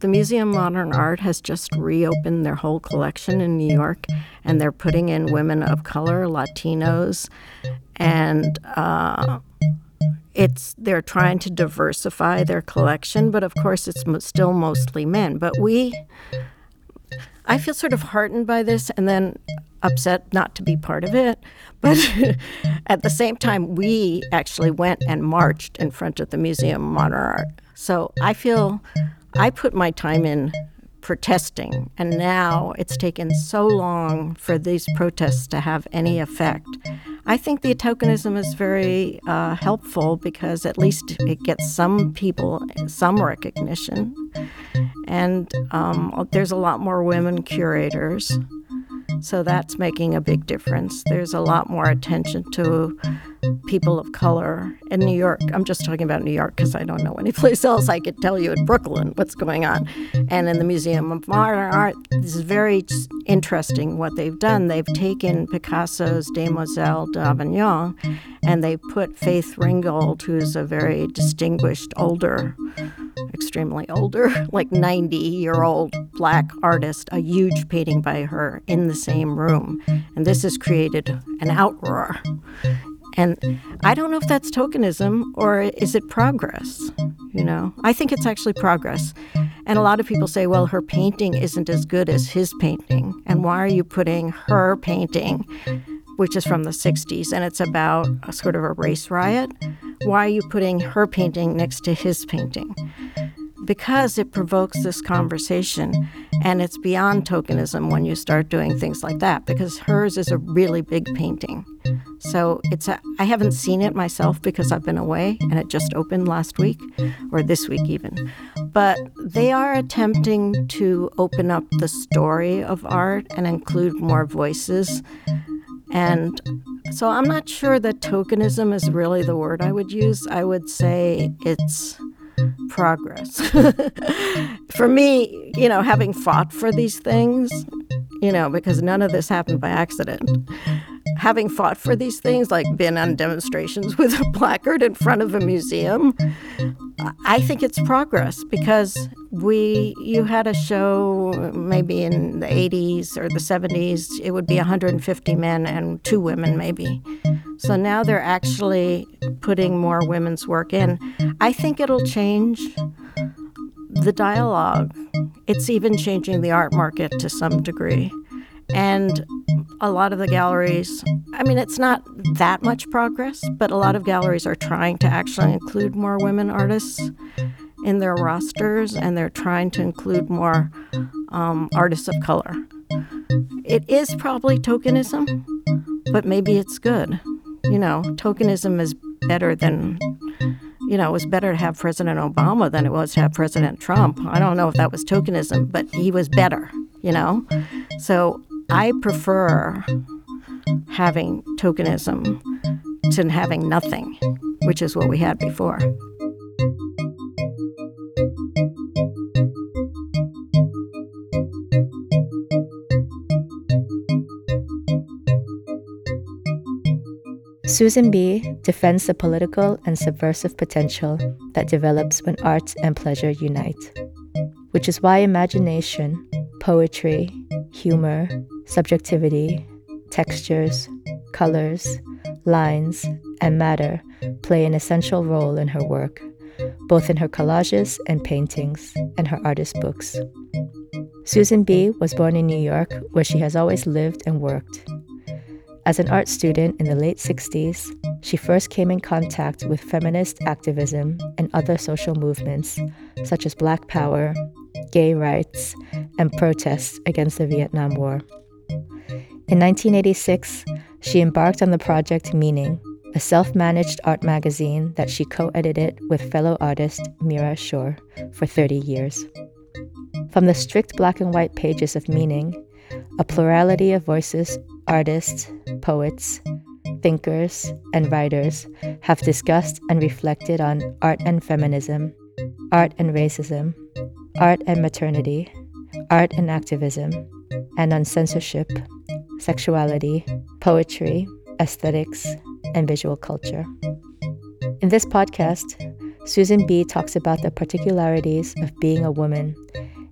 the Museum of Modern Art has just reopened their whole collection in New York, and they're putting in women of color, Latinos, and uh, it's they're trying to diversify their collection. But of course, it's mo- still mostly men. But we, I feel sort of heartened by this, and then upset not to be part of it. But at the same time, we actually went and marched in front of the Museum of Modern Art. So I feel I put my time in protesting, and now it's taken so long for these protests to have any effect. I think the tokenism is very uh, helpful because at least it gets some people some recognition, and um, there's a lot more women curators. So that's making a big difference. There's a lot more attention to people of color in New York. I'm just talking about New York because I don't know any place else. I could tell you in Brooklyn what's going on. And in the Museum of Modern Art, this is very interesting what they've done. They've taken Picasso's Demoiselle d'Avignon and they put Faith Ringgold, who's a very distinguished older extremely older, like 90 year old black artist, a huge painting by her in the same room. And this has created an outroar. And I don't know if that's tokenism or is it progress? You know, I think it's actually progress. And a lot of people say, well, her painting isn't as good as his painting. And why are you putting her painting, which is from the 60s, and it's about a sort of a race riot? Why are you putting her painting next to his painting? Because it provokes this conversation and it's beyond tokenism when you start doing things like that because hers is a really big painting. So it's a, i haven't seen it myself because i've been away and it just opened last week or this week even. But they are attempting to open up the story of art and include more voices. And so i'm not sure that tokenism is really the word i would use. I would say it's progress. for me, you know, having fought for these things, you know, because none of this happened by accident. Having fought for these things, like been on demonstrations with a placard in front of a museum, I think it's progress because we you had a show maybe in the 80s or the 70s it would be 150 men and two women maybe. So now they're actually putting more women's work in. I think it'll change the dialogue. It's even changing the art market to some degree and a lot of the galleries i mean it's not that much progress but a lot of galleries are trying to actually include more women artists in their rosters and they're trying to include more um, artists of color. It is probably tokenism, but maybe it's good. You know, tokenism is better than, you know, it was better to have President Obama than it was to have President Trump. I don't know if that was tokenism, but he was better, you know? So I prefer having tokenism to having nothing, which is what we had before. Susan Bee defends the political and subversive potential that develops when art and pleasure unite, which is why imagination, poetry, humor, subjectivity, textures, colors, lines, and matter play an essential role in her work, both in her collages and paintings and her artist books. Susan Bee was born in New York, where she has always lived and worked, as an art student in the late 60s, she first came in contact with feminist activism and other social movements, such as Black Power, gay rights, and protests against the Vietnam War. In 1986, she embarked on the project Meaning, a self managed art magazine that she co edited with fellow artist Mira Schor for 30 years. From the strict black and white pages of Meaning, a plurality of voices artists, poets, thinkers, and writers have discussed and reflected on art and feminism, art and racism, art and maternity, art and activism, and on censorship, sexuality, poetry, aesthetics, and visual culture. In this podcast, Susan Bee talks about the particularities of being a woman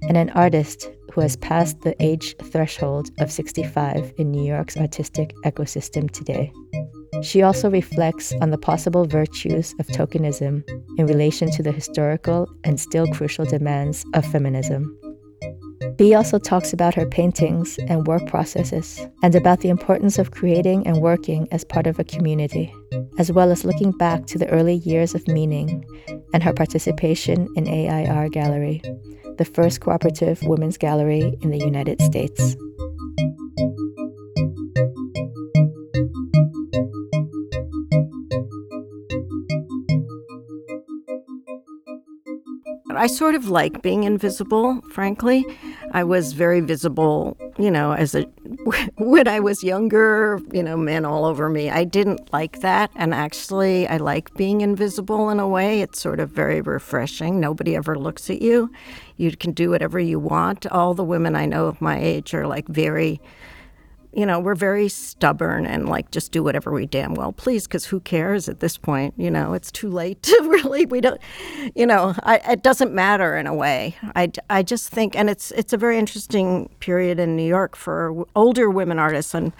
and an artist who has passed the age threshold of 65 in New York's artistic ecosystem today. She also reflects on the possible virtues of tokenism in relation to the historical and still crucial demands of feminism. Bee also talks about her paintings and work processes, and about the importance of creating and working as part of a community, as well as looking back to the early years of meaning and her participation in AIR Gallery, the first cooperative women's gallery in the United States. I sort of like being invisible, frankly. I was very visible, you know, as a when I was younger, you know, men all over me. I didn't like that, and actually I like being invisible in a way. It's sort of very refreshing. Nobody ever looks at you. You can do whatever you want. All the women I know of my age are like very you know, we're very stubborn and like just do whatever we damn well please because who cares at this point? You know, it's too late to really. We don't, you know, I, it doesn't matter in a way. I, I just think, and it's it's a very interesting period in New York for older women artists, and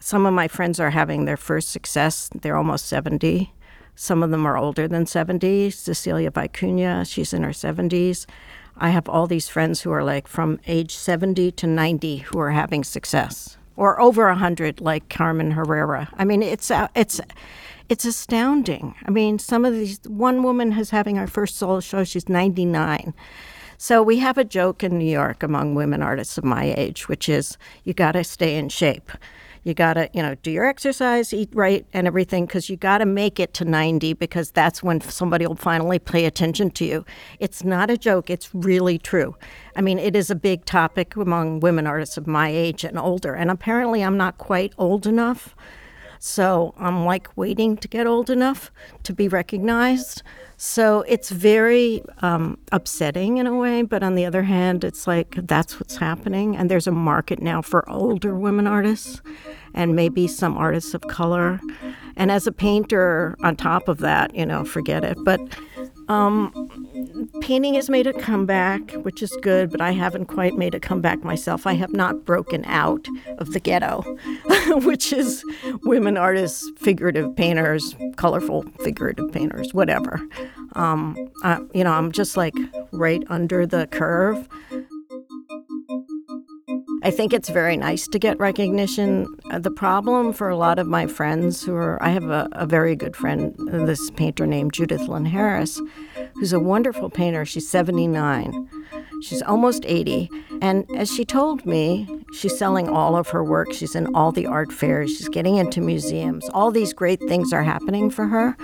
some of my friends are having their first success. They're almost seventy. Some of them are older than seventy. Cecilia Vicuña, she's in her seventies. I have all these friends who are like from age 70 to 90 who are having success or over 100 like Carmen Herrera. I mean, it's uh, it's it's astounding. I mean, some of these one woman is having her first solo show, she's 99. So we have a joke in New York among women artists of my age, which is you got to stay in shape. You got to, you know, do your exercise, eat right, and everything, because you got to make it to 90 because that's when somebody will finally pay attention to you. It's not a joke, it's really true. I mean, it is a big topic among women artists of my age and older. And apparently, I'm not quite old enough. So I'm like waiting to get old enough to be recognized. So it's very um, upsetting in a way, but on the other hand, it's like that's what's happening. And there's a market now for older women artists and maybe some artists of color. And as a painter, on top of that, you know, forget it. But um, painting has made a comeback, which is good, but I haven't quite made a comeback myself. I have not broken out of the ghetto, which is women artists, figurative painters, colorful figurative painters, whatever. Um, I, you know, I'm just like right under the curve. I think it's very nice to get recognition. Uh, the problem for a lot of my friends who are, I have a, a very good friend, this painter named Judith Linhares, who's a wonderful painter. She's 79. She's almost 80. And as she told me, she's selling all of her work. She's in all the art fairs. She's getting into museums. All these great things are happening for her.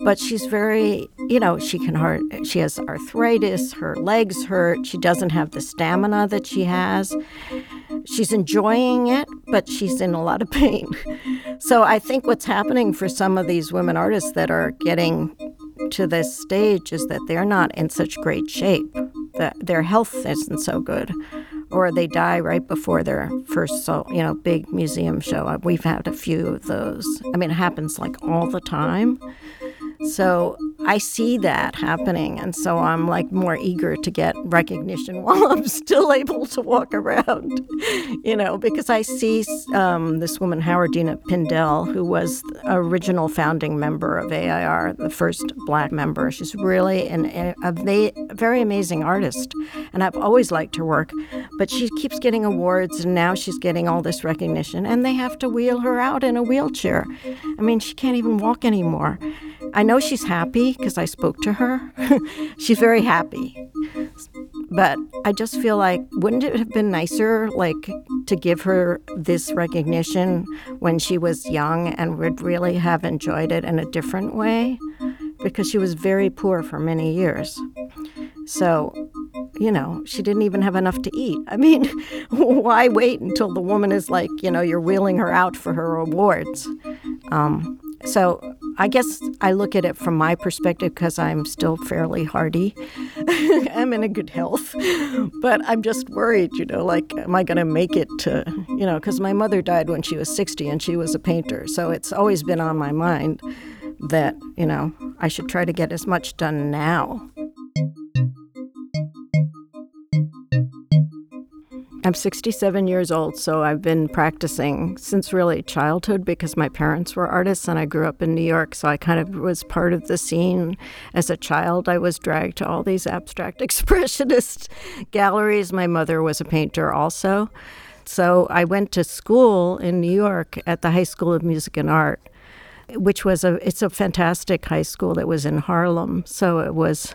But she's very, you know, she can hurt, she has arthritis, her legs hurt, she doesn't have the stamina that she has. She's enjoying it, but she's in a lot of pain. So I think what's happening for some of these women artists that are getting to this stage is that they're not in such great shape, that their health isn't so good, or they die right before their first, so, you know, big museum show. We've had a few of those. I mean, it happens like all the time. So I see that happening. And so I'm like more eager to get recognition while I'm still able to walk around, you know, because I see um, this woman, Howardena Pindell, who was original founding member of AIR, the first black member. She's really an, a very amazing artist. And I've always liked her work. But she keeps getting awards, and now she's getting all this recognition. And they have to wheel her out in a wheelchair. I mean, she can't even walk anymore. I know she's happy because I spoke to her. she's very happy. But I just feel like, wouldn't it have been nicer, like, to give her this recognition when she was young and would really have enjoyed it in a different way? Because she was very poor for many years. So, you know, she didn't even have enough to eat. I mean, why wait until the woman is like, you know, you're wheeling her out for her awards? Um, so I guess I look at it from my perspective because I'm still fairly hardy. I'm in a good health. But I'm just worried, you know, like, am I going to make it to, you know, because my mother died when she was 60 and she was a painter. So it's always been on my mind that, you know, I should try to get as much done now. I'm 67 years old, so I've been practicing since really childhood because my parents were artists and I grew up in New York, so I kind of was part of the scene. As a child, I was dragged to all these abstract expressionist galleries. My mother was a painter also. So I went to school in New York at the High School of Music and Art, which was a it's a fantastic high school that was in Harlem. So it was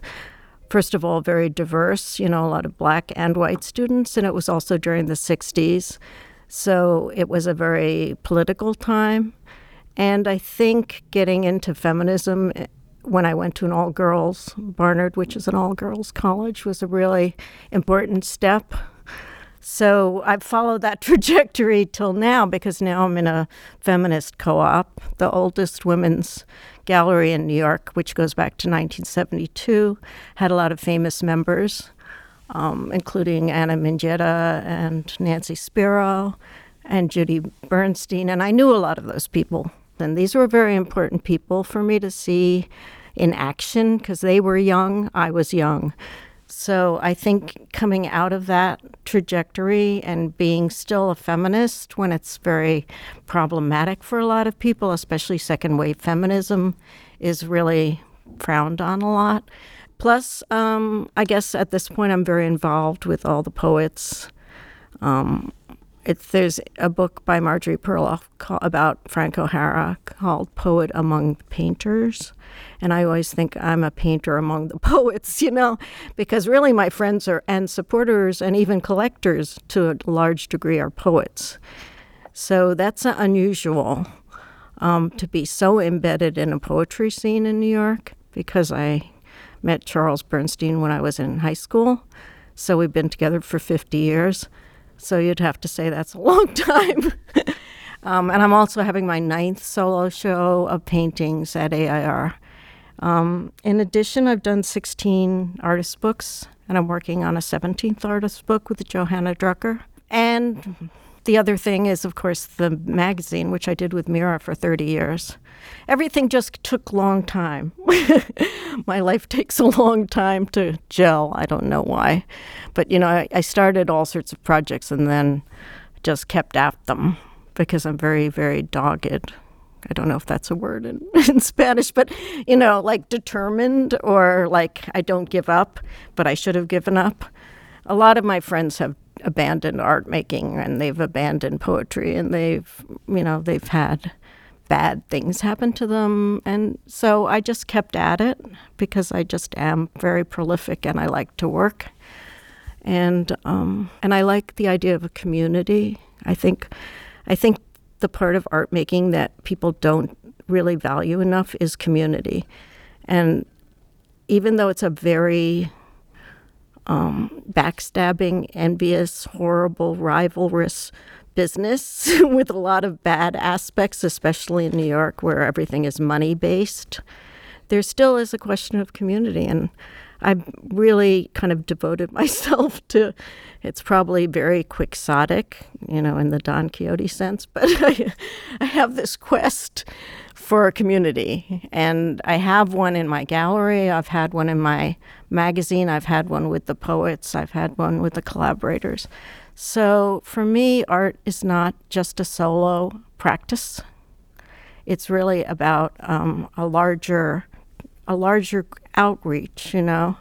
first of all, very diverse, you know, a lot of black and white students, and it was also during the 60s. So it was a very political time. And I think getting into feminism eh, when I went to an all girls, Barnard, which is an all girls college, was a really important step so I've followed that trajectory till now because now I'm in a feminist co op, the oldest women's gallery in New York, which goes back to 1972, had a lot of famous members, um, including Ana Mendieta and Nancy Spero and Judy Bernstein. And I knew a lot of those people. And these were very important people for me to see in action because they were young, I was young. So I think coming out of that trajectory and being still a feminist when it's very problematic for a lot of people, especially second wave feminism, is really frowned on a lot. Plus, um, I guess at this point I'm very involved with all the poets. Um, it's, there's a book by Marjorie Perloff about Frank O'Hara called Poet Among Painters. And I always think I'm a painter among the poets, you know, because really my friends are and supporters and even collectors to a large degree are poets. So that's unusual um, to be so embedded in a poetry scene in New York because I met Charles Bernstein when I was in high school. So we've been together for 50 years. So you'd have to say that's a long time. um, and I'm also having my ninth solo show of paintings at AIR. Um, in addition, I've done 16 artist books, and I'm working on a 17th artist book with Johanna Drucker. And the other thing is, of course, the magazine, which I did with Mira for 30 years. Everything just took long time. My life takes a long time to gel. I don't know why. But, you know, I, I started all sorts of projects and then just kept at them because I'm very, very dogged. I don't know if that's a word in, in Spanish, but you know, like determined or like I don't give up, but I should have given up. A lot of my friends have abandoned art making and they've abandoned poetry and they've you know they've had bad things happen to them. And so I just kept at it because I just am very prolific and I like to work. And um, and I like the idea of a community. I think I think the part of art making that people don't really value enough is community. And even though it's a very um, backstabbing, envious, horrible, rivalrous business with a lot of bad aspects, especially in New York where everything is money based. There still is a question of community, and I've really kind of devoted myself to. It's probably very quixotic, you know, in the Don Quixote sense, but I, I have this quest for a community. And I have one in my gallery, I've had one in my magazine, I've had one with the poets, I've had one with the collaborators. So for me, art is not just a solo practice. It's really about um, a larger, a larger outreach. You know,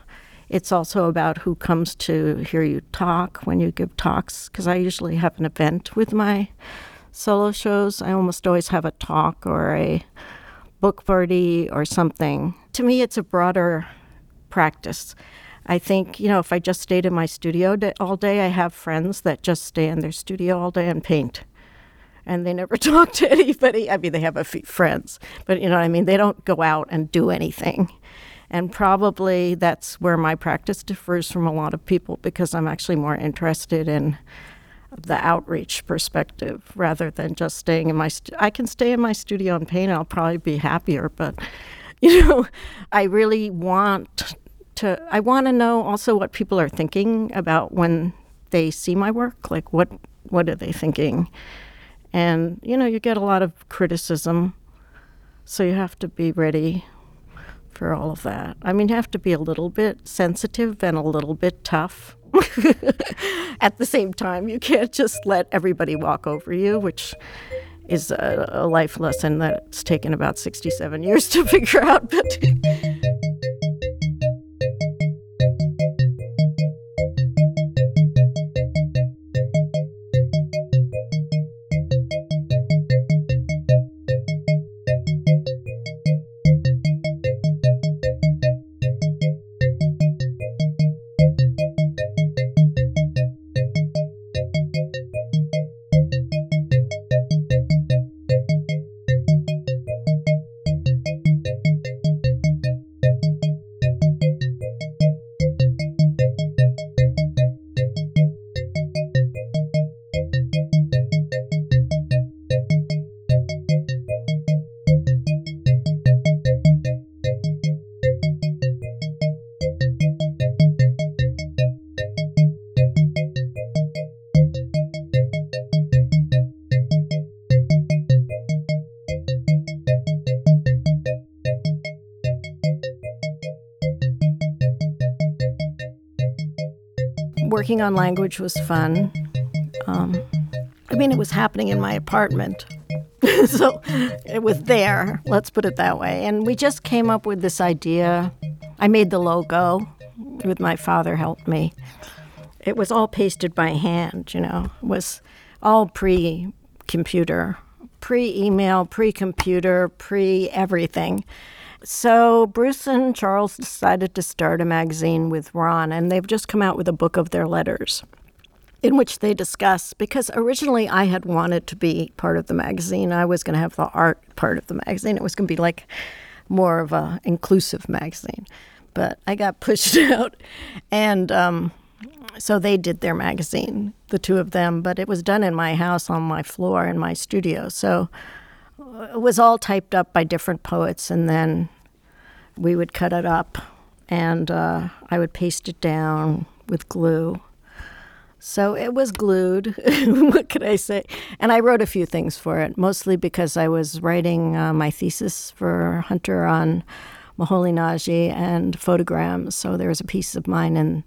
it's also about who comes to hear you talk when you give talks. Because I usually have an event with my solo shows, I almost always have a talk or a book party or something. To me, it's a broader practice. I think, you know, if I just stayed in my studio all day, I have friends that just stay in their studio all day and paint. And they never talk to anybody. I mean, they have a few friends, but you know what I mean? They don't go out and do anything. And probably that's where my practice differs from a lot of people because I'm actually more interested in the outreach perspective rather than just staying in my I can stay in my studio and paint I'll probably be happier but you know I really want to I want to know also what people are thinking about when they see my work like what what are they thinking? And you know you get a lot of criticism so you have to be ready for all of that. I mean, you have to be a little bit sensitive and a little bit tough. At the same time, you can't just let everybody walk over you, which is a, a life lesson that's taken about 67 years to figure out. But working on language was fun. Um, I mean, it was happening in my apartment. so it was there, let's put it that way. And we just came up with this idea. I made the logo with my father helped me. It was all pasted by hand, you know. It was all pre-computer, pre-email, pre-computer, pre-everything. So Bruce and Charles decided to start a magazine with Ron, and they've just come out with a book of their letters in which they discuss because originally I had wanted to be part of the magazine. I was going to have the art part of the magazine. It was going to be like more of a inclusive magazine, but I got pushed out, and um, so they did their magazine, the two of them. But it was done in my house on my floor in my studio, so it was all typed up by different poets, and then we would cut it up, and uh, I would paste it down with glue. So it was glued. what could I say? And I wrote a few things for it, mostly because I was writing uh, my thesis for Hunter on Moholy Nagy and photograms. So there was a piece of mine in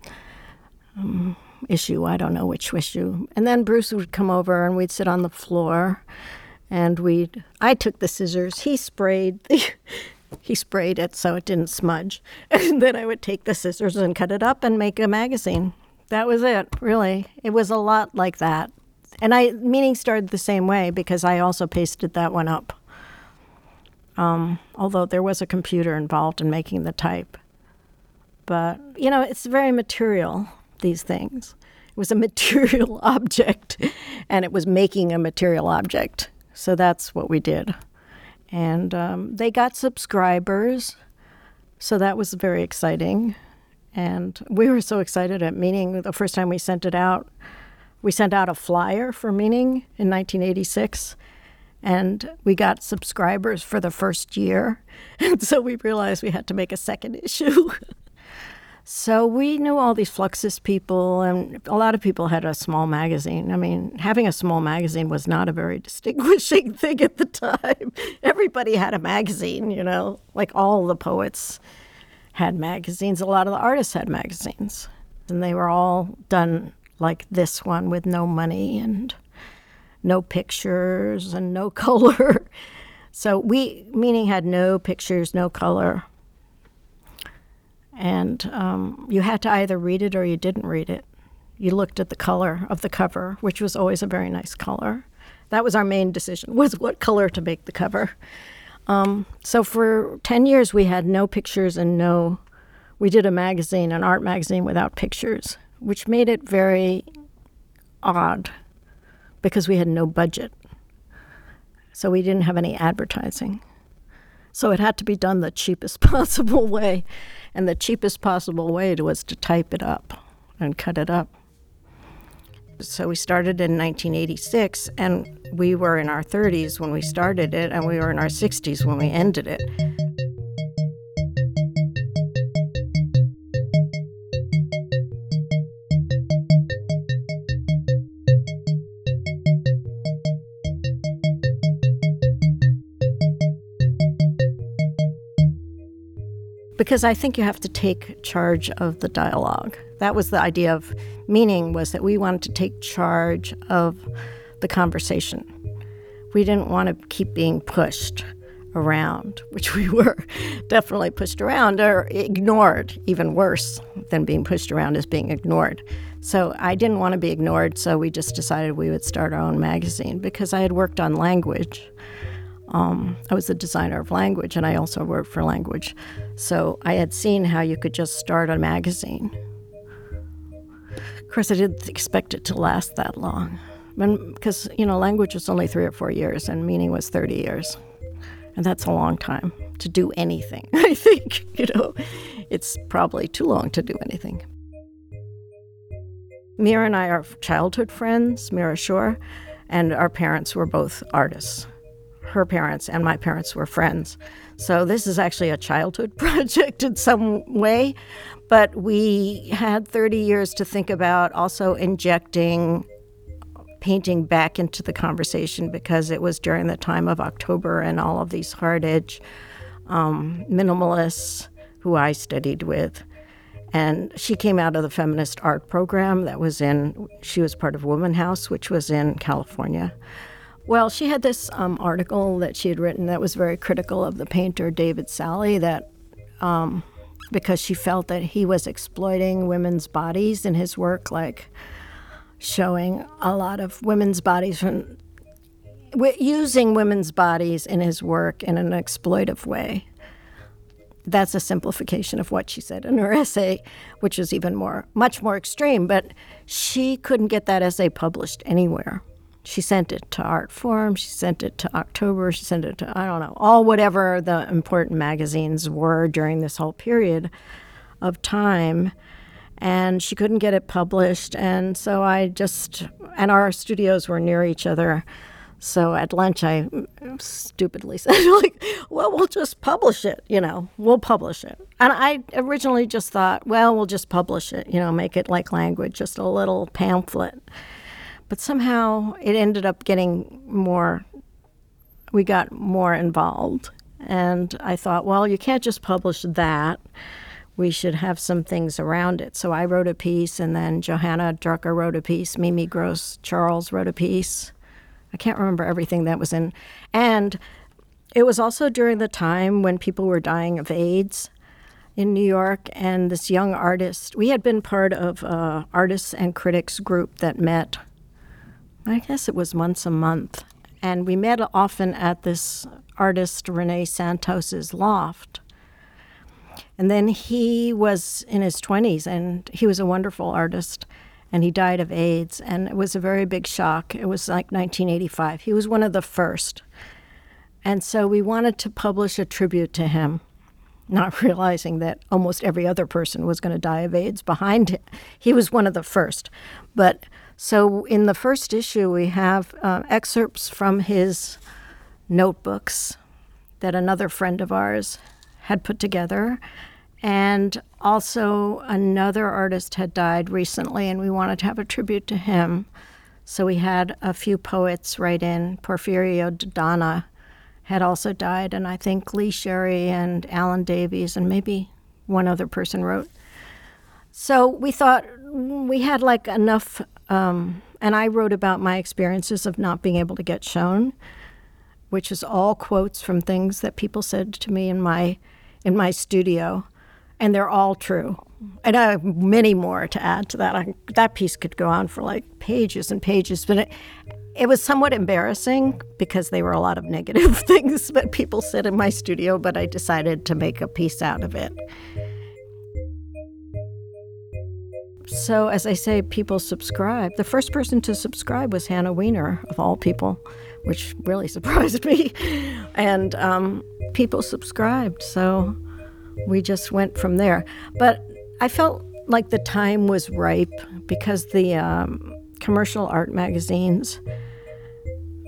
um, issue, I don't know which issue. And then Bruce would come over and we'd sit on the floor and we I took the scissors. He sprayed he sprayed it so it didn't smudge. And then I would take the scissors and cut it up and make a magazine. That was it, really. It was a lot like that. And I meaning started the same way because I also pasted that one up. Um, although there was a computer involved in making the type. But, you know, it's very material, these things. It was a material object, and it was making a material object. So that's what we did. And um, they got subscribers. So that was very exciting. And we were so excited at Meaning the first time we sent it out. We sent out a flyer for Meaning in 1986 and we got subscribers for the first year. And so we realized we had to make a second issue. So we knew all these Fluxus people, and a lot of people had a small magazine. I mean, having a small magazine was not a very distinguishing thing at the time. Everybody had a magazine, you know, like all the poets had magazines. A lot of the artists had magazines, and they were all done like this one with no money and no pictures and no color. So we, meaning, had no pictures, no color and um, you had to either read it or you didn't read it. You looked at the color of the cover, which was always a very nice color. That was our main decision: was what color to make the cover. Um, so for ten years, we had no pictures and no. We did a magazine, an art magazine, without pictures, which made it very odd because we had no budget. So we didn't have any advertising. So it had to be done the cheapest possible way. And the cheapest possible way was to type it up and cut it up. So we started in 1986, and we were in our 30s when we started it, and we were in our 60s when we ended it. Because I think you have to take charge of the dialogue. That was the idea of meaning was that we wanted to take charge of the conversation. We didn't want to keep being pushed around, which we were definitely pushed around or ignored, even worse than being pushed around is being ignored. So I didn't want to be ignored, so we just decided we would start our own magazine because I had worked on language. Um, I was a designer of language and I also worked for language. So I had seen how you could just start a magazine. Of course, I didn't expect it to last that long because, you know, language was only three or four years and meaning was 30 years. And that's a long time to do anything. I think, you know, it's probably too long to do anything. Mira and I are childhood friends, Mira Schor, and our parents were both artists. Her parents and my parents were friends. So this is actually a childhood project in some way, but we had 30 years to think about also injecting painting back into the conversation because it was during the time of October and all of these hard edge um, minimalists who I studied with and she came out of the feminist art program that was in, she was part of Woman House, which was in California. Well, she had this um, article that she had written that was very critical of the painter David Salle, that um, because she felt that he was exploiting women's bodies in his work, like showing a lot of women's bodies from using women's bodies in his work in an exploitive way that's a simplification of what she said in her essay, which is even more, much more extreme. But she couldn't get that essay published anywhere. She sent it to Artforum, she sent it to October, she sent it to, I don't know, all whatever the important magazines were during this whole period of time. And she couldn't get it published. And so I just, and our studios were near each other. So at lunch, I stupidly said, like, well, we'll just publish it, you know, we'll publish it. And I originally just thought, well, we'll just publish it, you know, make it like language, just a little pamphlet. But somehow it ended up getting more, we got more involved. And I thought, well, you can't just publish that. We should have some things around it. So I wrote a piece, and then Johanna Drucker wrote a piece, Mimi Gross Charles wrote a piece I can't remember everything that was in. And it was also during the time when people were dying of AIDS in New York, and this young artist, we had been part of a artists and critics group that met, I guess it was once a month. And we met often at this artist, Rene Santos's loft. And then he was in his 20s, and he was a wonderful artist and he died of AIDS. And it was a very big shock. It was like 1985. He was one of the first. And so we wanted to publish a tribute to him, not realizing that almost every other person was going to die of AIDS behind him. He was one of the first. But so in the first issue, we have uh, excerpts from his notebooks that another friend of ours had put together. And also, another artist had died recently, and we wanted to have a tribute to him. So we had a few poets write in. Porfirio DiDonna had also died, and I think Lee Sherry and Alan Davies, and maybe one other person wrote. So we thought we had like enough, um, and I wrote about my experiences of not being able to get shown, which is all quotes from things that people said to me in my in my studio and they're all true. And I have many more to add to that. I, that piece could go on for like pages and pages, but it, it was somewhat embarrassing because they were a lot of negative things that people said in my studio, but I decided to make a piece out of it. So, as I say, people subscribe. The first person to subscribe was Hannah Weiner, of all people, which really surprised me. And um, people subscribed. So, we just went from there. But I felt like the time was ripe because the um, commercial art magazines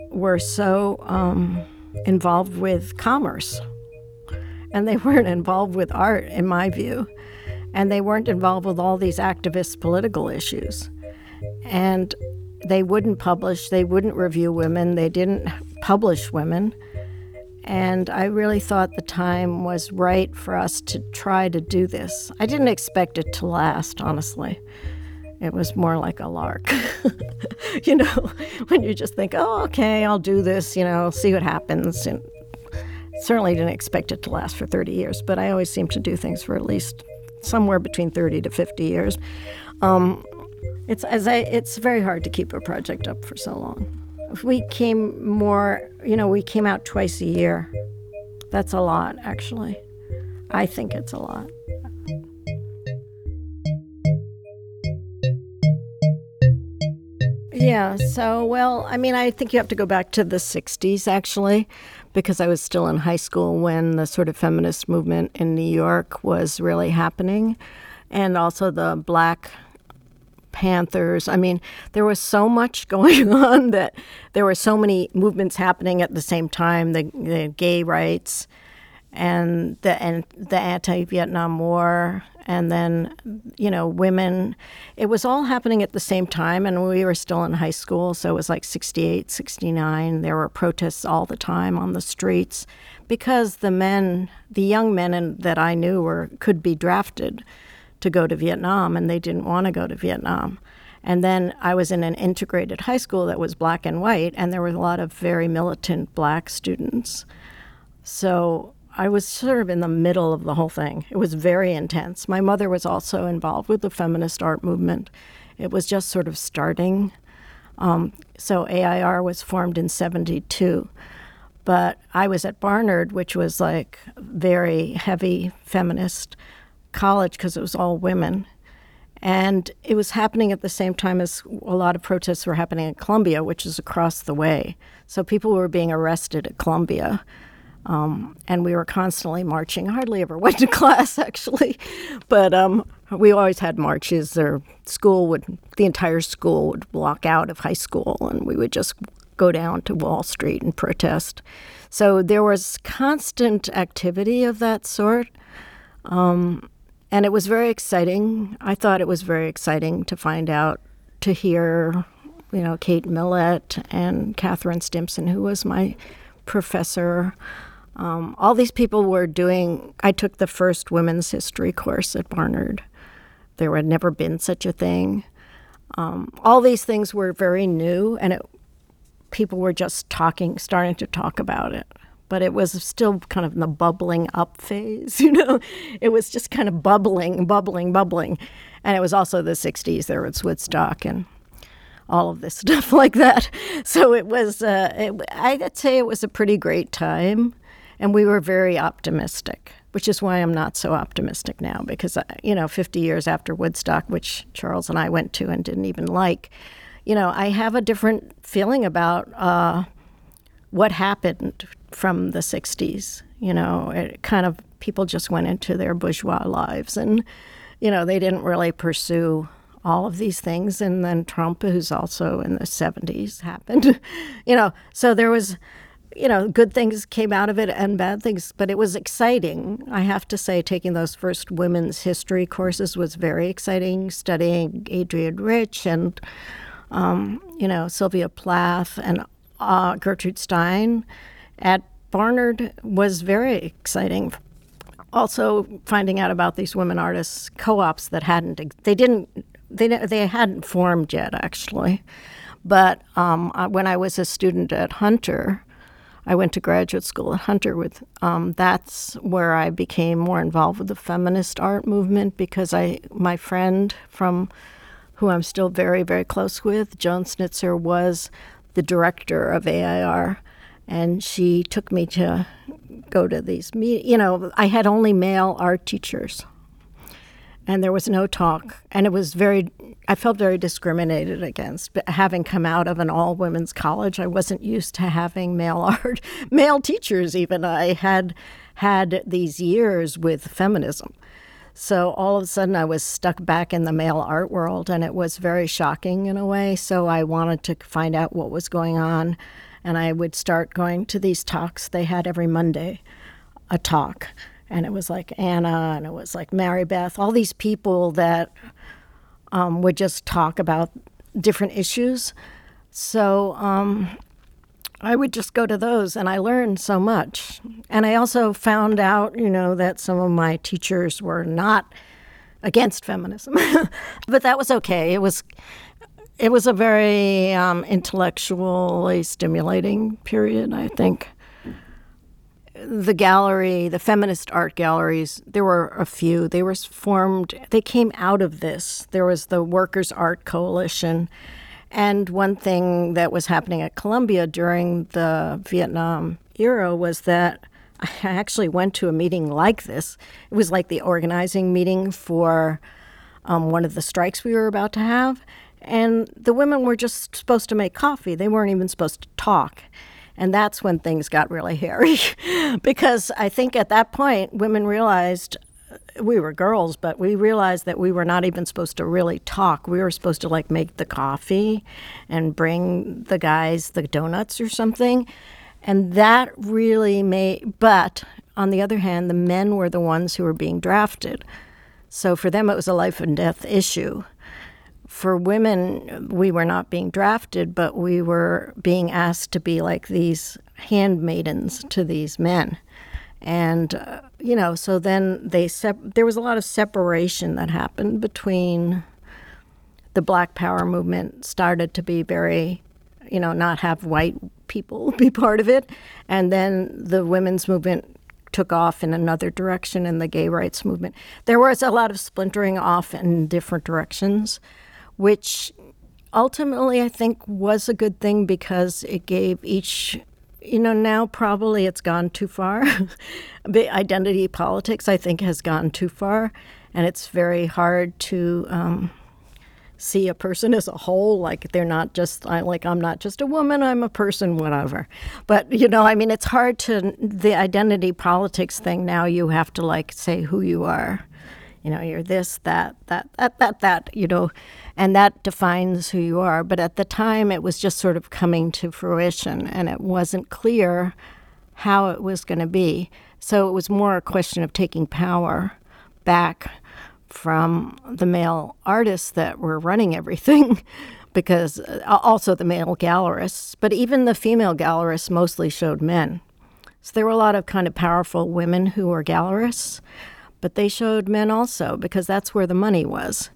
were so um, involved with commerce. And they weren't involved with art, in my view. And they weren't involved with all these activist political issues. And they wouldn't publish, they wouldn't review women, they didn't publish women And I really thought the time was right for us to try to do this. I didn't expect it to last, honestly. It was more like a lark. you know, when you just think, oh, okay, I'll do this, you know, see what happens. And certainly didn't expect it to last for 30 years, but I always seem to do things for at least somewhere between 30 to 50 years. Um, it's as I, it's very hard to keep a project up for so long. If we came more, you know, we came out twice a year. That's a lot, actually. I think it's a lot. Yeah, so, well, I mean, I think you have to go back to the 60s, actually, because I was still in high school when the sort of feminist movement in New York was really happening, and also the Black Panthers. I mean, there was so much going on that there were so many movements happening at the same time the, the gay rights and the, and the anti Vietnam War and then you know women it was all happening at the same time and we were still in high school so it was like 68 69 there were protests all the time on the streets because the men the young men in, that i knew were could be drafted to go to vietnam and they didn't want to go to vietnam and then I was in an integrated high school that was black and white, and there were a lot of very militant black students. So I was sort of in the middle of the whole thing. It was very intense. My mother was also involved with the feminist art movement. It was just sort of starting. Um, so AIR was formed in 72. But I was at Barnard, which was like very heavy feminist college because it was all women. And it was happening at the same time as a lot of protests were happening at Columbia, which is across the way. So people were being arrested at Columbia um, and we were constantly marching. I hardly ever went to class, actually, but um, we always had marches. Or school would, the entire school would block out of high school, and we would just go down to Wall Street and protest. So there was constant activity of that sort. Um, and it was very exciting. I thought it was very exciting to find out, to hear, you know, Kate Millett and Catharine Stimpson, who was my professor. Um, all these people were doing, I took the first women's history course at Barnard. There had never been such a thing. Um, all these things were very new, and it, people were just talking, starting to talk about it. But it was still kind of in the bubbling up phase, you know? It was just kind of bubbling, bubbling, bubbling. And it was also the 60s. There was Woodstock and all of this stuff like that. So it was, uh, it, I'd say it was a pretty great time. And we were very optimistic, which is why I'm not so optimistic now because, uh, you know, 50 years after Woodstock, which Charles and I went to and didn't even like, you know, I have a different feeling about uh, what happened from the 60s. You know, it kind of people just went into their bourgeois lives and, you know, they didn't really pursue all of these things. And then Trump, who's also in the 70s, happened. you know, so there was you know, good things came out of it and bad things, but it was exciting. I have to say, taking those first women's history courses was very exciting. Studying Adrienne Rich and, um, you know, Sylvia Plath and uh, Gertrude Stein at Barnard was very exciting. Also, finding out about these women artists co-ops that hadn't they didn't they they hadn't formed yet actually, but um, when I was a student at Hunter I went to graduate school at Hunter with. Um, that's where I became more involved with the feminist art movement because I, my friend from, who I'm still very very close with, Joan Snitzer, was the director of AIR, and she took me to go to these meet. You know, I had only male art teachers and there was no talk. And it was very i felt very discriminated against but having come out of an all women's college i wasn't used to having male art male teachers even. I had had these years with feminism. So all of a sudden i was stuck back in the male art world and it was very shocking in a way. So i wanted to find out what was going on and i would start going to these talks. They had every monday a talk and it was like Anna, and it was like Mary Beth, all these people that um, would just talk about different issues. So um, I would just go to those and I learned so much. And I also found out, you know, that some of my teachers were not against feminism. but that was okay. It was it was a very um, intellectually stimulating period, I think. The gallery, the feminist art galleries, there were a few. They were formed, they came out of this. There was the Workers' Art Coalition. And one thing that was happening at Columbia during the Vietnam era was that I actually went to a meeting like this. It was like the organizing meeting for um, one of the strikes we were about to have. And the women were just supposed to make coffee, they weren't even supposed to talk. And that's when things got really hairy. because I think at that point, women realized uh, we were girls, but we realized that we were not even supposed to really talk. We were supposed to like make the coffee and bring the guys the donuts or something. And that really made, but on the other hand, the men were the ones who were being drafted. So for them, it was a life and death issue. For women, we were not being drafted, but we were being asked to be like these handmaidens to these men. And, uh, you know, so then they, sep- there was a lot of separation that happened between the Black Power movement started to be very, you know, not have white people be part of it. And then the women's movement took off in another direction in the gay rights movement. There was a lot of splintering off in different directions, which ultimately I think was a good thing because it gave each you know now probably it's gone too far. Identity politics i think has gone too far and it's very hard to um, see a person as a whole like they're not just I, like i'm not just a woman i'm a person whatever. But you know i mean it's hard to the identity politics thing now you have to like say who you are you know you're this that that that that that you know and that defines who you are but at the time it was just sort of coming to fruition and it wasn't clear how it was going to be so it was more a question of taking power back from the male artists that were running everything, because uh, also the male gallerists, but even the female gallerists mostly showed men. So there were a lot of kind of powerful women who were gallerists, but they showed men also because that's where the money was.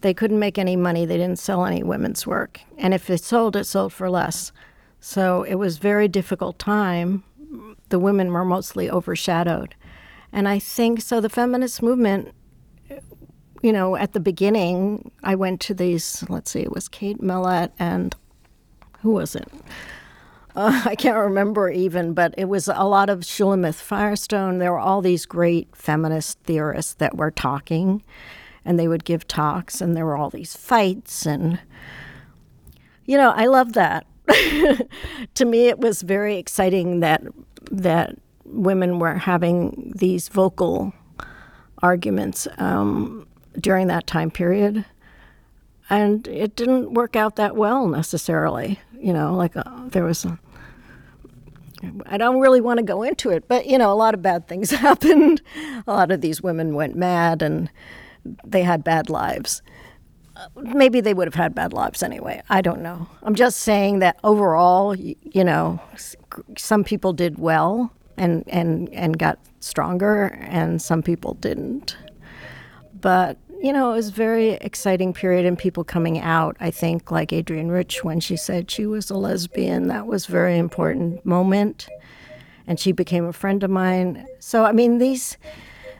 They couldn't make any money, they didn't sell any women's work. And if it sold, it sold for less. So it was very difficult time. The women were mostly overshadowed. And I think so the feminist movement you know, at the beginning, I went to these, let's see, it was Kate Millett and who was it? Uh, I can't remember even, but it was a lot of Shulamith Firestone. There were all these great feminist theorists that were talking, and they would give talks, and there were all these fights. And, you know, I love that. to me, it was very exciting that, that women were having these vocal arguments. Um, during that time period. And it didn't work out that well necessarily. You know, like uh, there was a, I don't really want to go into it, but you know, a lot of bad things happened. A lot of these women went mad and they had bad lives. Uh, maybe they would have had bad lives anyway. I don't know. I'm just saying that overall, you, you know, some people did well and, and, and got stronger, and some people didn't. But you know, it was a very exciting period and people coming out. I think, like Adrienne Rich, when she said she was a lesbian, that was a very important moment. And she became a friend of mine. So, I mean, these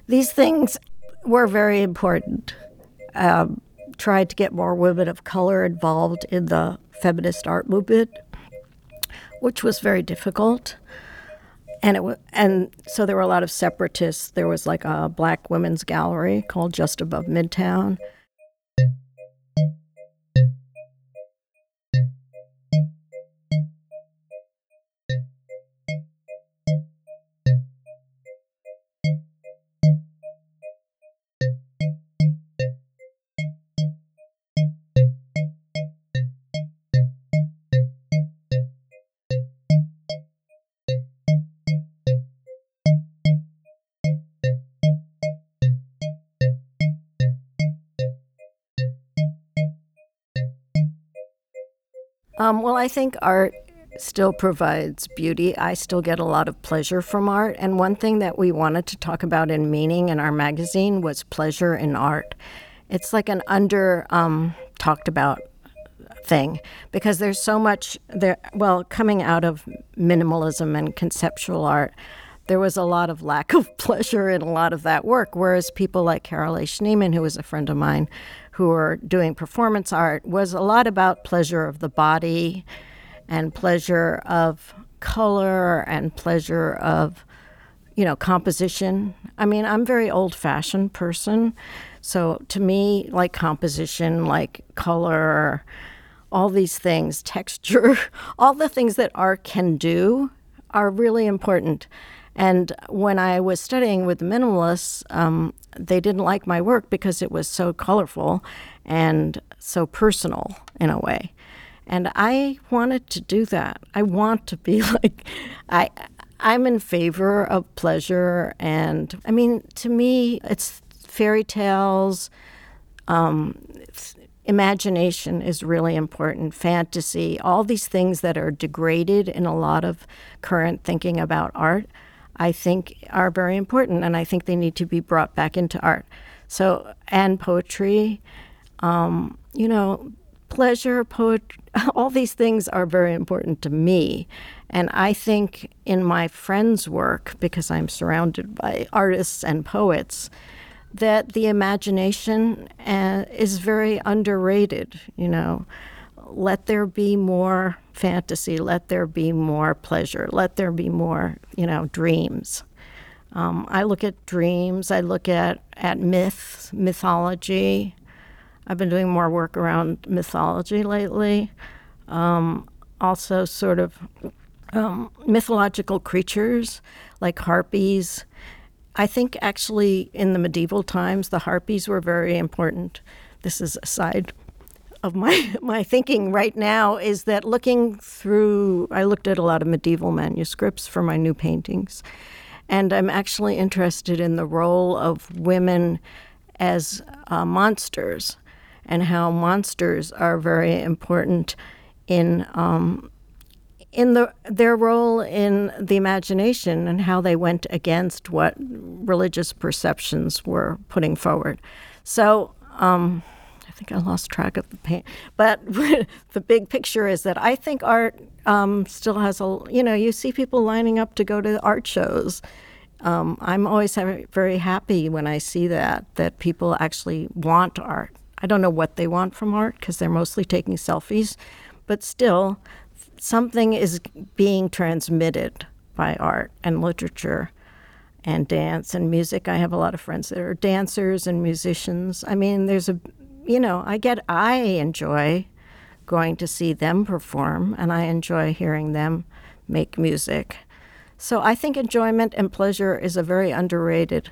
these things were very important. Um, tried to get more women of color involved in the feminist art movement, which was very difficult and it was, and so there were a lot of separatists. There was like a black women's gallery called Just Above Midtown. Um, well, I think art still provides beauty. I still get a lot of pleasure from art. And one thing that we wanted to talk about in Meaning in our magazine was pleasure in art. It's like an under um, talked about thing because there's so much there. Well, coming out of minimalism and conceptual art, there was a lot of lack of pleasure in a lot of that work. Whereas people like Carolee Schneemann, who was a friend of mine, who are doing performance art, was a lot about pleasure of the body and pleasure of color and pleasure of you know composition. I mean i'm very old fashioned person so to me like composition like color all these things texture all the things that art can do are really important and when i was studying with minimalists um, they didn't like my work because it was so colorful and so personal in a way and I wanted to do that. I want to be like I I'm in favor of pleasure and I mean to me it's fairy tales um, imagination is really important fantasy all these things that are degraded in a lot of current thinking about art i think are very important and i think they need to be brought back into art so and poetry um, you know pleasure, poetry, all these things are very important to me. And I think in my friends' work, because I'm surrounded by artists and poets, that the imagination uh, is very underrated. You know, let there be more fantasy, let there be more pleasure, let there be more, you know, dreams. Um, I look at dreams, I look at, at myths, mythology, I've been doing more work around mythology lately. Um, also, sort of um, mythological creatures like harpies. I think actually in the medieval times, the harpies were very important. This is a side of my, my thinking right now is that looking through, I looked at a lot of medieval manuscripts for my new paintings, and I'm actually interested in the role of women as uh, monsters and how monsters are very important in um, in the their role in the imagination and how they went against what religious perceptions were putting forward. So. Um, think I lost track of the paint, but the big picture is that I think art um, still has a. You know, you see people lining up to go to art shows. Um, I'm always very happy when I see that that people actually want art I don't know what they want from art because they're mostly taking selfies, but still, something is being transmitted by art and literature and dance and music. I have a lot of friends that are dancers and musicians. I mean, there's a, you know, I get, I enjoy going to see them perform and I enjoy hearing them make music. So I think enjoyment and pleasure is a very underrated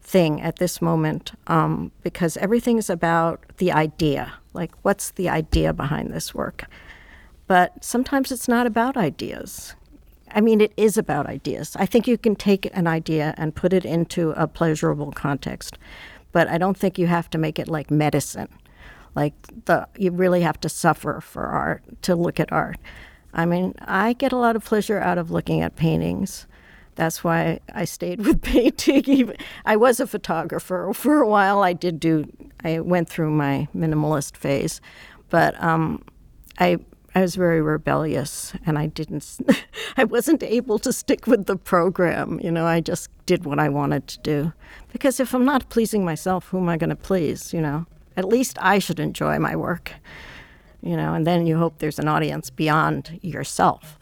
thing at this moment um, because everything is about the idea. Like, what's the idea behind this work? But sometimes it's not about ideas. I mean, it is about ideas. I think you can take an idea and put it into a pleasurable context, but I don't think you have to make it like medicine. Like the you really have to suffer for art to look at art. I mean, I get a lot of pleasure out of looking at paintings that's why I stayed with painting. I was a photographer for a while. I did do. I went through my minimalist phase, but um, I I was very rebellious, and I didn't. I wasn't able to stick with the program. You know, I just did what I wanted to do because if I'm not pleasing myself, who am I going to please? You know, at least I should enjoy my work. You know, and then you hope there's an audience beyond yourself.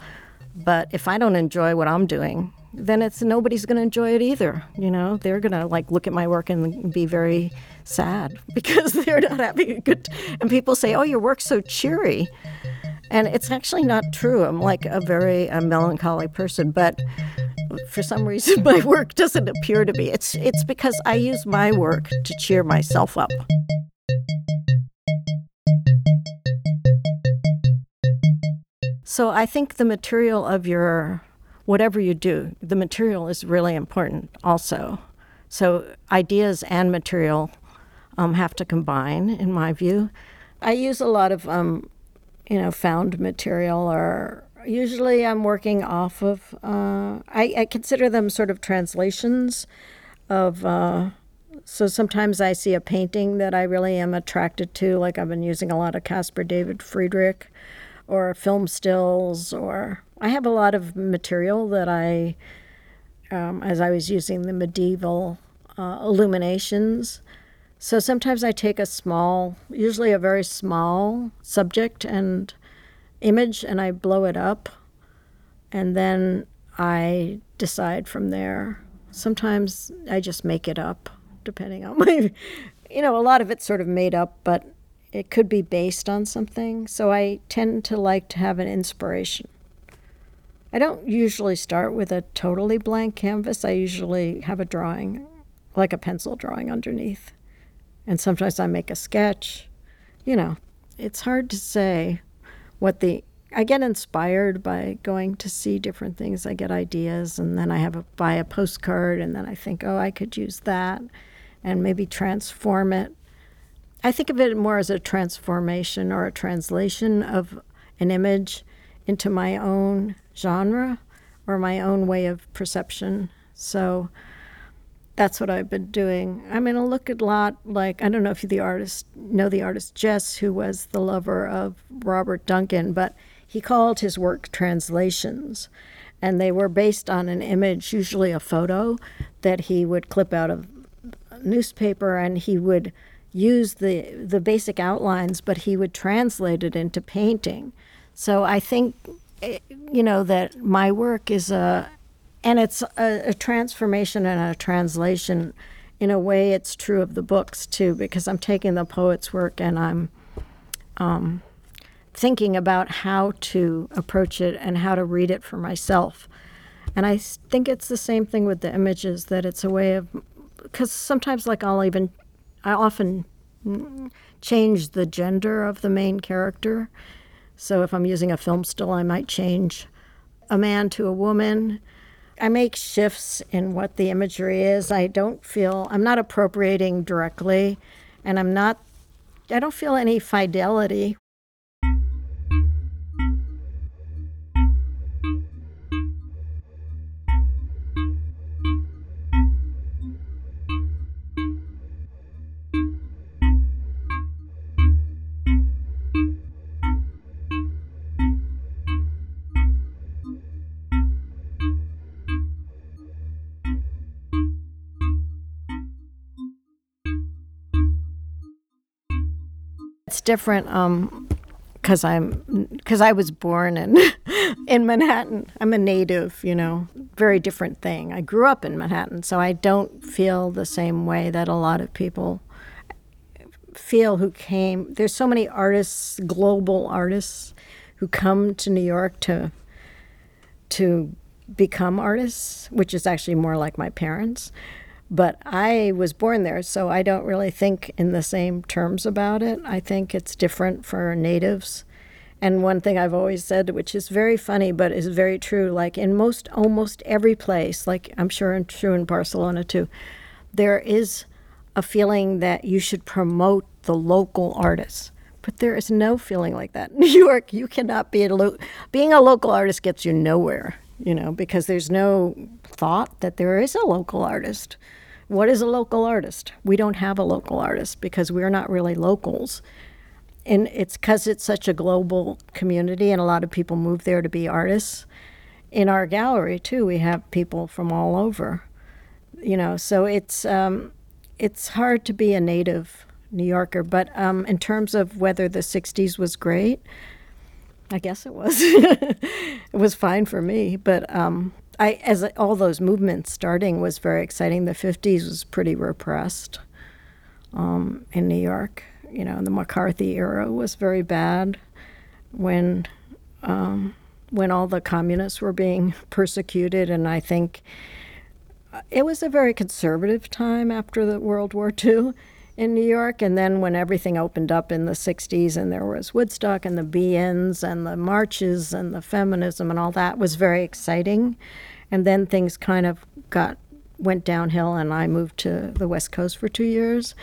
But if I don't enjoy what I'm doing, then it's nobody's going to enjoy it either. You know, they're going to like look at my work and be very sad because they're not having a good. And people say, "Oh, your work's so cheery," and it's actually not true. I'm like a very a melancholy person, but for some reason my work doesn't appear to be. It's it's because I use my work to cheer myself up. So I think the material of your whatever you do, the material is really important also. So ideas and material um, have to combine, in my view. I use a lot of, um, you know, found material or Usually, I'm working off of. Uh, I, I consider them sort of translations of. Uh, so sometimes I see a painting that I really am attracted to, like I've been using a lot of Caspar David Friedrich, or film stills, or I have a lot of material that I, um, as I was using the medieval uh, illuminations. So sometimes I take a small, usually a very small subject and image, and I blow it up, and then I decide from there. Sometimes I just make it up, depending on my, you know, a lot of it's sort of made up, but it could be based on something. So I tend to like to have an inspiration. I don't usually start with a totally blank canvas. I usually have a drawing, like a pencil drawing underneath. And sometimes I make a sketch. You know, it's hard to say what the I get inspired by going to see different things. I get ideas, and then I have a buy a postcard, and then I think, oh, I could use that, and maybe transform it. I think of it more as a transformation or a translation of an image into my own genre or my own way of perception. So that's what I've been doing. I mean, I look at a lot like I don't know if you the artist know the artist Jess, who was the lover of Robert Duncan, but he called his work translations, and they were based on an image, usually a photo, that he would clip out of newspaper, and he would use the the basic outlines, but he would translate it into painting. So I think, eh, you know, that my work is a and it's a, a, transformation and a translation. In a way it's true of the books too because i'm taking the poet's work and i'm um, thinking about how to approach it and how to read it for myself. And i think it's the same thing with the images that it's a way of because sometimes like i'll even i often change the gender of the main character. So if i'm using a film still i might change a man to a woman I make shifts in what the imagery is. I don't feel I'm not appropriating directly, and I'm not. I don't feel any fidelity Different um cuz I'm cuz I was born in in Manhattan. I'm a native, you know. Very different thing. I grew up in Manhattan, so I don't feel the same way that a lot of people feel who came. There's so many artists, global artists who come to New York to to become artists, which is actually more like my parents. But I was born there, so I don't really think in the same terms about it. I think it's different for natives. And one thing I've always said, which is very funny but is very true, like in most almost every place, like I'm sure it's true in Barcelona too, there is a feeling that you should promote the local artists. But there is no feeling like that. New York, you cannot be a lo- being a local artist gets you nowhere, you know, because there's no thought that there is a local artist. What is a local artist? We don't have a local artist because we're not really locals. And it's because it's such a global community and a lot of people move there to be artists. In our gallery, too, we have people from all over. You know, so it's um, it's hard to be a native New Yorker. But um, in terms of whether the 60s was great, I guess it was. it was fine for me. But um, I, as all those movements starting was very exciting. The 50s was pretty repressed um, in New York. You know, the McCarthy era was very bad when um, when all the communists were being persecuted, and I think uh, it was a very conservative time after the World War II in New York. And then when everything opened up in the 60s and there was Woodstock and the be-ins and the marches and the feminism and all that was very exciting. And then things kind of got went downhill and I moved to the West Coast for two years.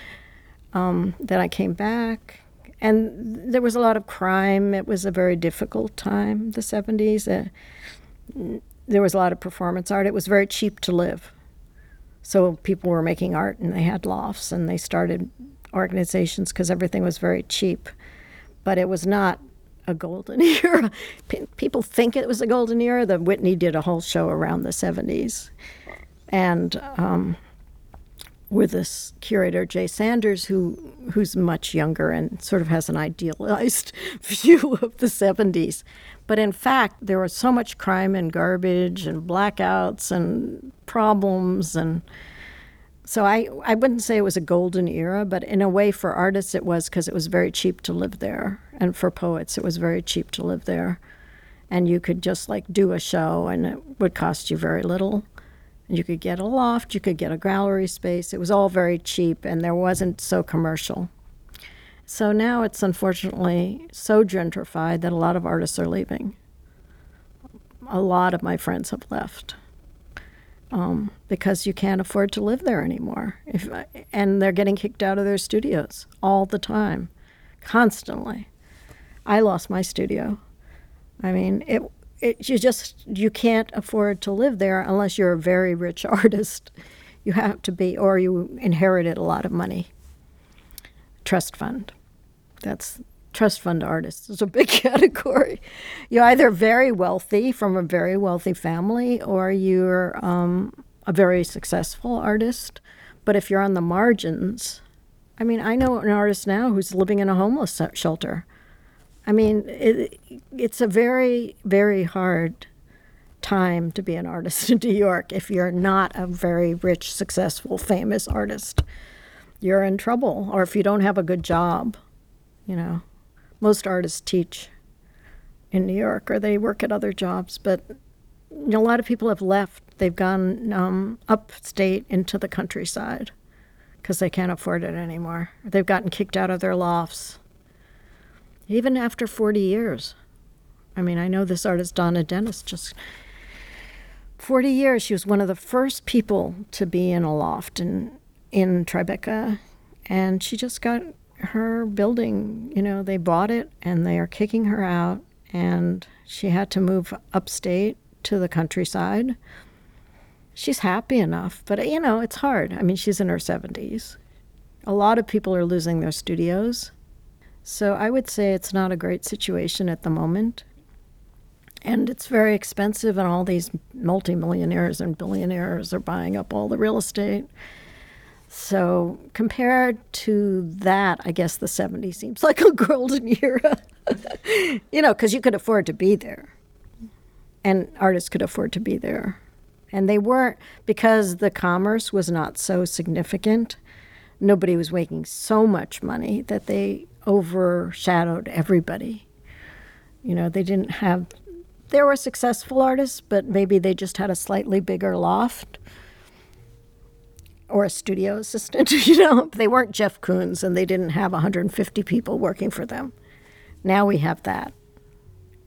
Um, then I came back and there was a lot of crime. It was a very difficult time, the 70s. Uh, there was a lot of performance art. It was very cheap to live. So people were making art and they had lofts and they started organizations because everything was very cheap. But it was not a golden era. people think it was a golden era. The Whitney did a whole show around the 70s. And um, with this curator Jay Sanders, who who's much younger and sort of has an idealized view of the 70s. But in fact, there was so much crime and garbage and blackouts and problems and so I, I wouldn't say it was a golden era, but in a way for artists it was because it was very cheap to live there. And for poets it was very cheap to live there. And you could just like do a show and it would cost you very little. You could get a loft, you could get a gallery space. It was all very cheap and there wasn't so commercial. So now it's unfortunately so gentrified that a lot of artists are leaving. A lot of my friends have left um, because you can't afford to live there anymore. If, and they're getting kicked out of their studios all the time, constantly. I lost my studio. I mean, it it, you just you can't afford to live there unless you're a very rich artist. You have to be, or you inherited a lot of money. Trust fund. That's trust fund artists is a big category. You're either very wealthy from a very wealthy family, or you're um, a very successful artist. But if you're on the margins, I mean, I know an artist now who's living in a homeless shelter I mean, it, it's a very, very hard time to be an artist in New York if you're not a very rich, successful, famous artist. You're in trouble, or if you don't have a good job. You know, most artists teach in New York or they work at other jobs, but you know, a lot of people have left. They've gone um, upstate into the countryside because they can't afford it anymore. They've gotten kicked out of their lofts even after 40 years. I mean, I know this artist, Donna Dennis, just 40 years. She was one of the first people to be in a loft in, in Tribeca. And she just got her building, you know, they bought it and they are kicking her out. And she had to move upstate to the countryside. She's happy enough, but you know, it's hard. I mean, she's in her 70s. A lot of people are losing their studios so I would say it's not a great situation at the moment. And it's very expensive, and all these multimillionaires and billionaires are buying up all the real estate. So compared to that, I guess the 70s seems like a golden era. you know, because you could afford to be there, and artists could afford to be there. And they weren't, because the commerce was not so significant, nobody was making so much money that they overshadowed everybody. You know, they didn't have, there were successful artists, but maybe they just had a slightly bigger loft or a studio assistant. You know, they weren't Jeff Koons and they didn't have 150 people working for them. Now we have that.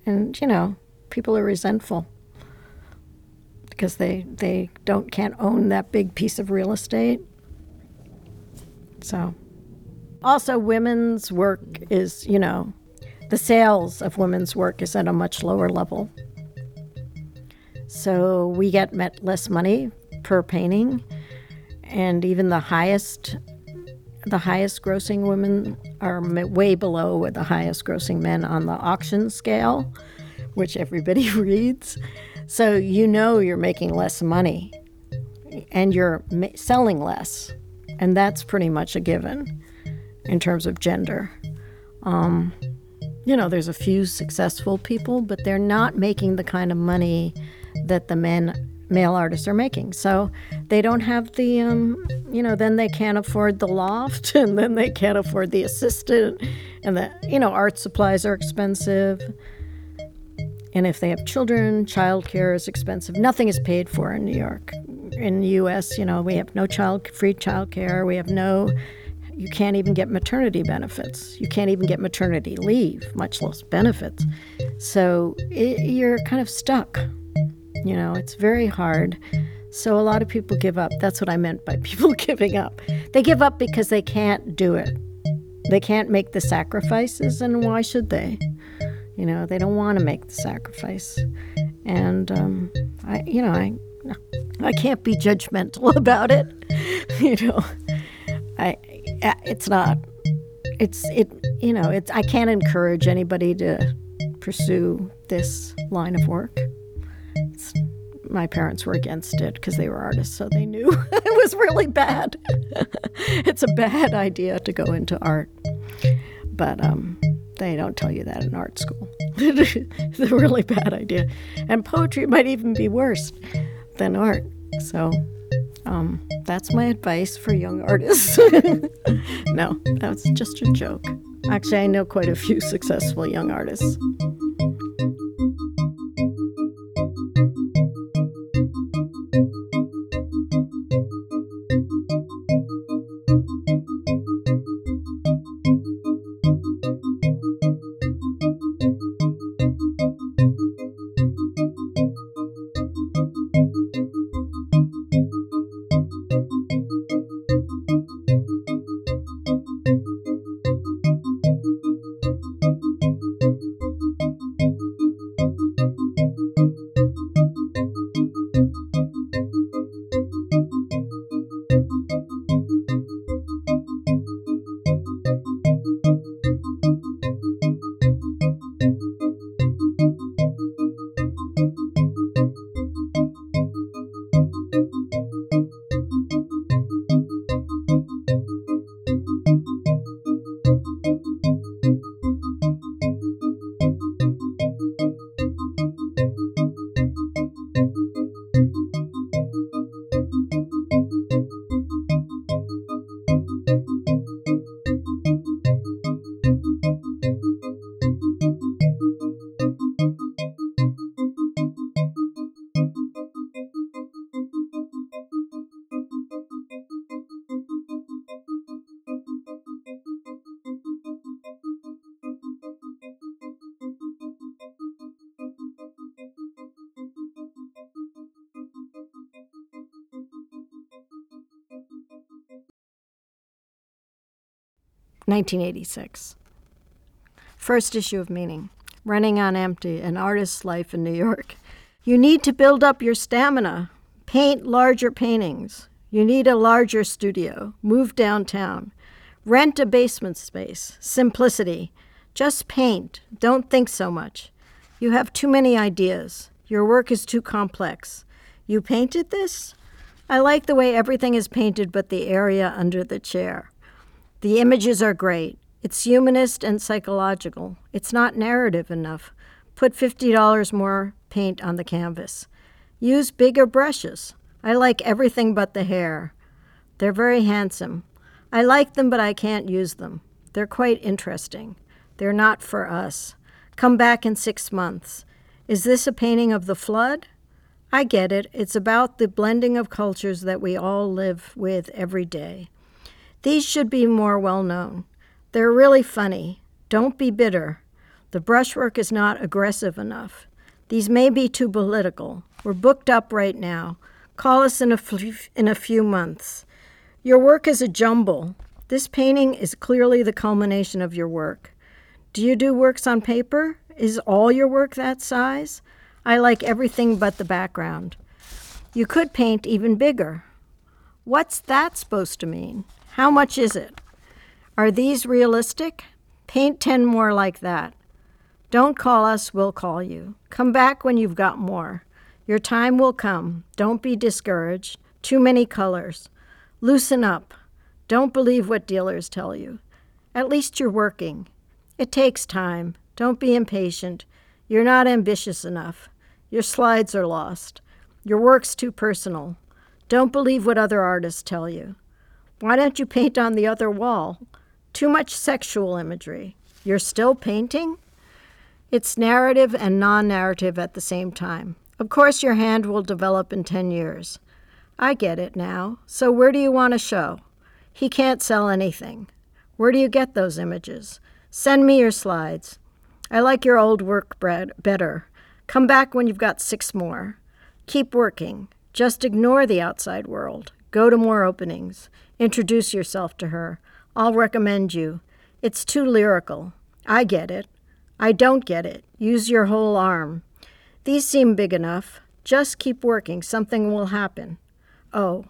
And, you know, people are resentful because they, they don't can't own that big piece of real estate. So also, women's work is, you know, the sales of women's work is at a much lower level. So we get met less money per painting, and even the highest, the highest grossing women are way below the highest grossing men on the auction scale, which everybody reads. So you know you're making less money, and you're selling less, and that's pretty much a given in terms of gender. Um, you know, there's a few successful people, but they're not making the kind of money that the men male artists are making. So they don't have the, um, you know, then they can't afford the loft, and then they can't afford the assistant, and the, you know, art supplies are expensive. And if they have children, childcare is expensive. Nothing is paid for in New York. In the U.S., you know, we have no child free childcare. We have no you can't even get maternity benefits. You can't even get maternity leave, much less benefits. So it, you're kind of stuck. You know, it's very hard. So a lot of people give up. That's what I meant by people giving up. They give up because they can't do it. they can't make the sacrifices, and why should they? You know, they don't want to make the sacrifice. And um, I, you know, I, I can't be judgmental about it. you know, I, it's not, it's it. You know, it's I can't encourage anybody to pursue this line of work. My parents were against it because they were artists, so they knew it was really bad. it's a bad idea to go into art, but um, they don't tell you that in art school. it's a really bad idea, and poetry might even be worse than art. So. Um, that's my advice for young artists. no, that's just a joke. Actually, I know quite a few successful young artists. 1986. First issue of Meaning Running on Empty An Artist's Life in New York. You need to build up your stamina. Paint larger paintings. You need a larger studio. Move downtown. Rent a basement space. Simplicity. Just paint. Don't think so much. You have too many ideas. Your work is too complex. You painted this? I like the way everything is painted but the area under the chair. The images are great. It's humanist and psychological. It's not narrative enough. Put $50 more paint on the canvas. Use bigger brushes. I like everything but the hair. They're very handsome. I like them, but I can't use them. They're quite interesting. They're not for us. Come back in six months. Is this a painting of the flood? I get it. It's about the blending of cultures that we all live with every day. These should be more well known. They're really funny. Don't be bitter. The brushwork is not aggressive enough. These may be too political. We're booked up right now. Call us in a, f- in a few months. Your work is a jumble. This painting is clearly the culmination of your work. Do you do works on paper? Is all your work that size? I like everything but the background. You could paint even bigger. What's that supposed to mean? How much is it? Are these realistic? Paint 10 more like that. Don't call us, we'll call you. Come back when you've got more. Your time will come. Don't be discouraged. Too many colors. Loosen up. Don't believe what dealers tell you. At least you're working. It takes time. Don't be impatient. You're not ambitious enough. Your slides are lost. Your work's too personal. Don't believe what other artists tell you. Why don't you paint on the other wall? Too much sexual imagery. You're still painting? It's narrative and non narrative at the same time. Of course, your hand will develop in 10 years. I get it now. So, where do you want to show? He can't sell anything. Where do you get those images? Send me your slides. I like your old work better. Come back when you've got six more. Keep working. Just ignore the outside world. Go to more openings. Introduce yourself to her. I'll recommend you. It's too lyrical. I get it. I don't get it. Use your whole arm. These seem big enough. Just keep working. Something will happen. Oh,